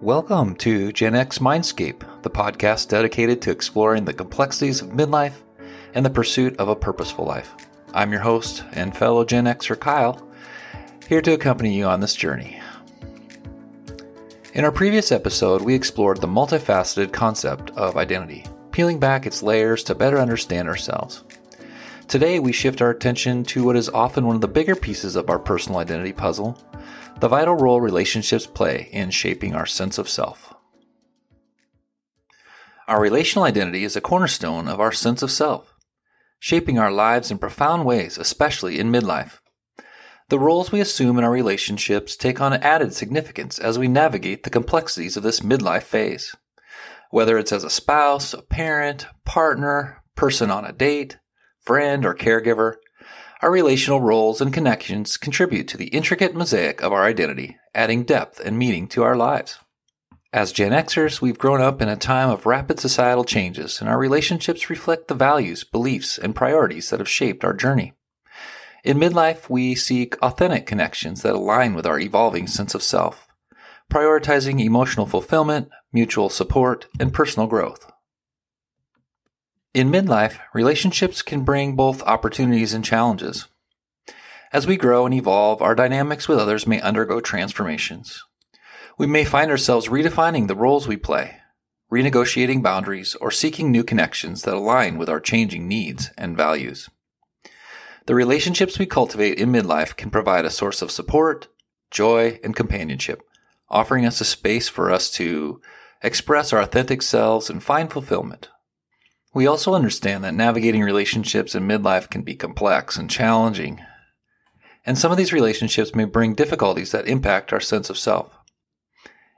Welcome to Gen X Mindscape, the podcast dedicated to exploring the complexities of midlife and the pursuit of a purposeful life. I'm your host and fellow Gen Xer Kyle, here to accompany you on this journey. In our previous episode, we explored the multifaceted concept of identity, peeling back its layers to better understand ourselves. Today, we shift our attention to what is often one of the bigger pieces of our personal identity puzzle the vital role relationships play in shaping our sense of self. Our relational identity is a cornerstone of our sense of self, shaping our lives in profound ways, especially in midlife. The roles we assume in our relationships take on added significance as we navigate the complexities of this midlife phase. Whether it's as a spouse, a parent, partner, person on a date, friend, or caregiver, our relational roles and connections contribute to the intricate mosaic of our identity, adding depth and meaning to our lives. As Gen Xers, we've grown up in a time of rapid societal changes, and our relationships reflect the values, beliefs, and priorities that have shaped our journey. In midlife, we seek authentic connections that align with our evolving sense of self, prioritizing emotional fulfillment, mutual support, and personal growth. In midlife, relationships can bring both opportunities and challenges. As we grow and evolve, our dynamics with others may undergo transformations. We may find ourselves redefining the roles we play, renegotiating boundaries, or seeking new connections that align with our changing needs and values. The relationships we cultivate in midlife can provide a source of support, joy, and companionship, offering us a space for us to express our authentic selves and find fulfillment. We also understand that navigating relationships in midlife can be complex and challenging. And some of these relationships may bring difficulties that impact our sense of self.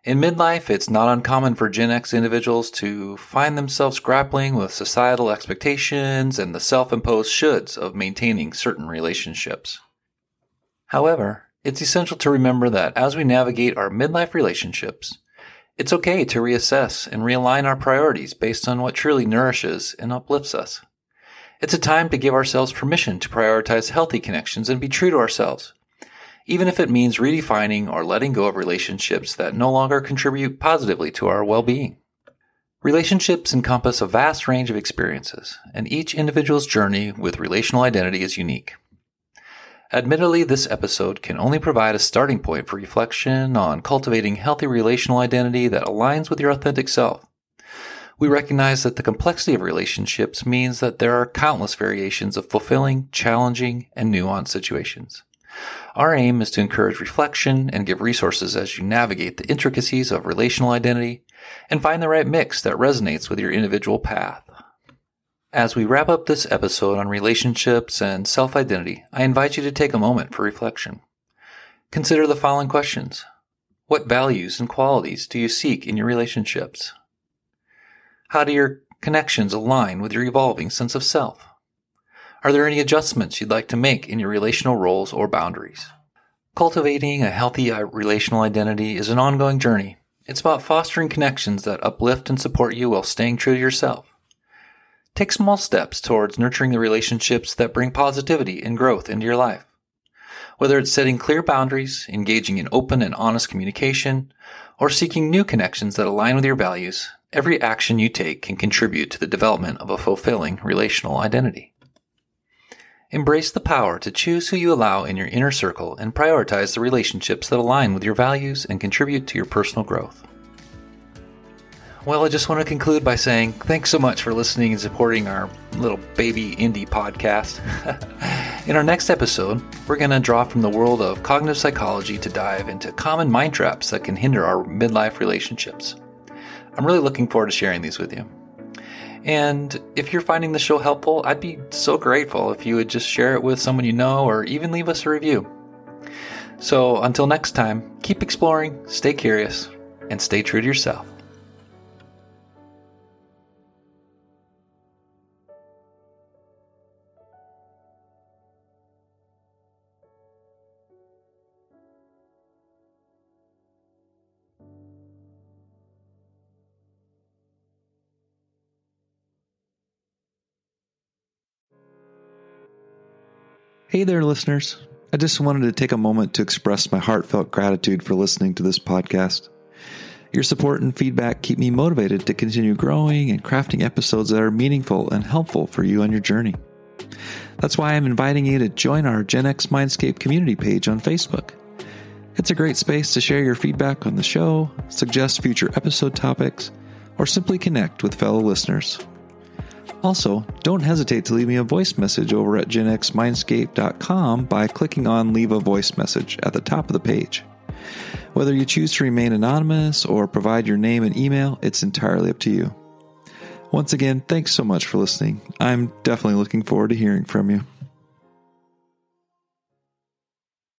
In midlife, it's not uncommon for Gen X individuals to find themselves grappling with societal expectations and the self imposed shoulds of maintaining certain relationships. However, it's essential to remember that as we navigate our midlife relationships, it's okay to reassess and realign our priorities based on what truly nourishes and uplifts us. It's a time to give ourselves permission to prioritize healthy connections and be true to ourselves, even if it means redefining or letting go of relationships that no longer contribute positively to our well-being. Relationships encompass a vast range of experiences, and each individual's journey with relational identity is unique. Admittedly, this episode can only provide a starting point for reflection on cultivating healthy relational identity that aligns with your authentic self. We recognize that the complexity of relationships means that there are countless variations of fulfilling, challenging, and nuanced situations. Our aim is to encourage reflection and give resources as you navigate the intricacies of relational identity and find the right mix that resonates with your individual path. As we wrap up this episode on relationships and self identity, I invite you to take a moment for reflection. Consider the following questions What values and qualities do you seek in your relationships? How do your connections align with your evolving sense of self? Are there any adjustments you'd like to make in your relational roles or boundaries? Cultivating a healthy uh, relational identity is an ongoing journey. It's about fostering connections that uplift and support you while staying true to yourself. Take small steps towards nurturing the relationships that bring positivity and growth into your life. Whether it's setting clear boundaries, engaging in open and honest communication, or seeking new connections that align with your values, every action you take can contribute to the development of a fulfilling relational identity. Embrace the power to choose who you allow in your inner circle and prioritize the relationships that align with your values and contribute to your personal growth. Well, I just want to conclude by saying thanks so much for listening and supporting our little baby indie podcast. In our next episode, we're going to draw from the world of cognitive psychology to dive into common mind traps that can hinder our midlife relationships. I'm really looking forward to sharing these with you. And if you're finding the show helpful, I'd be so grateful if you would just share it with someone you know or even leave us a review. So until next time, keep exploring, stay curious, and stay true to yourself. Hey there, listeners. I just wanted to take a moment to express my heartfelt gratitude for listening to this podcast. Your support and feedback keep me motivated to continue growing and crafting episodes that are meaningful and helpful for you on your journey. That's why I'm inviting you to join our Gen X Mindscape community page on Facebook. It's a great space to share your feedback on the show, suggest future episode topics, or simply connect with fellow listeners. Also, don't hesitate to leave me a voice message over at genxmindscape.com by clicking on Leave a Voice Message at the top of the page. Whether you choose to remain anonymous or provide your name and email, it's entirely up to you. Once again, thanks so much for listening. I'm definitely looking forward to hearing from you.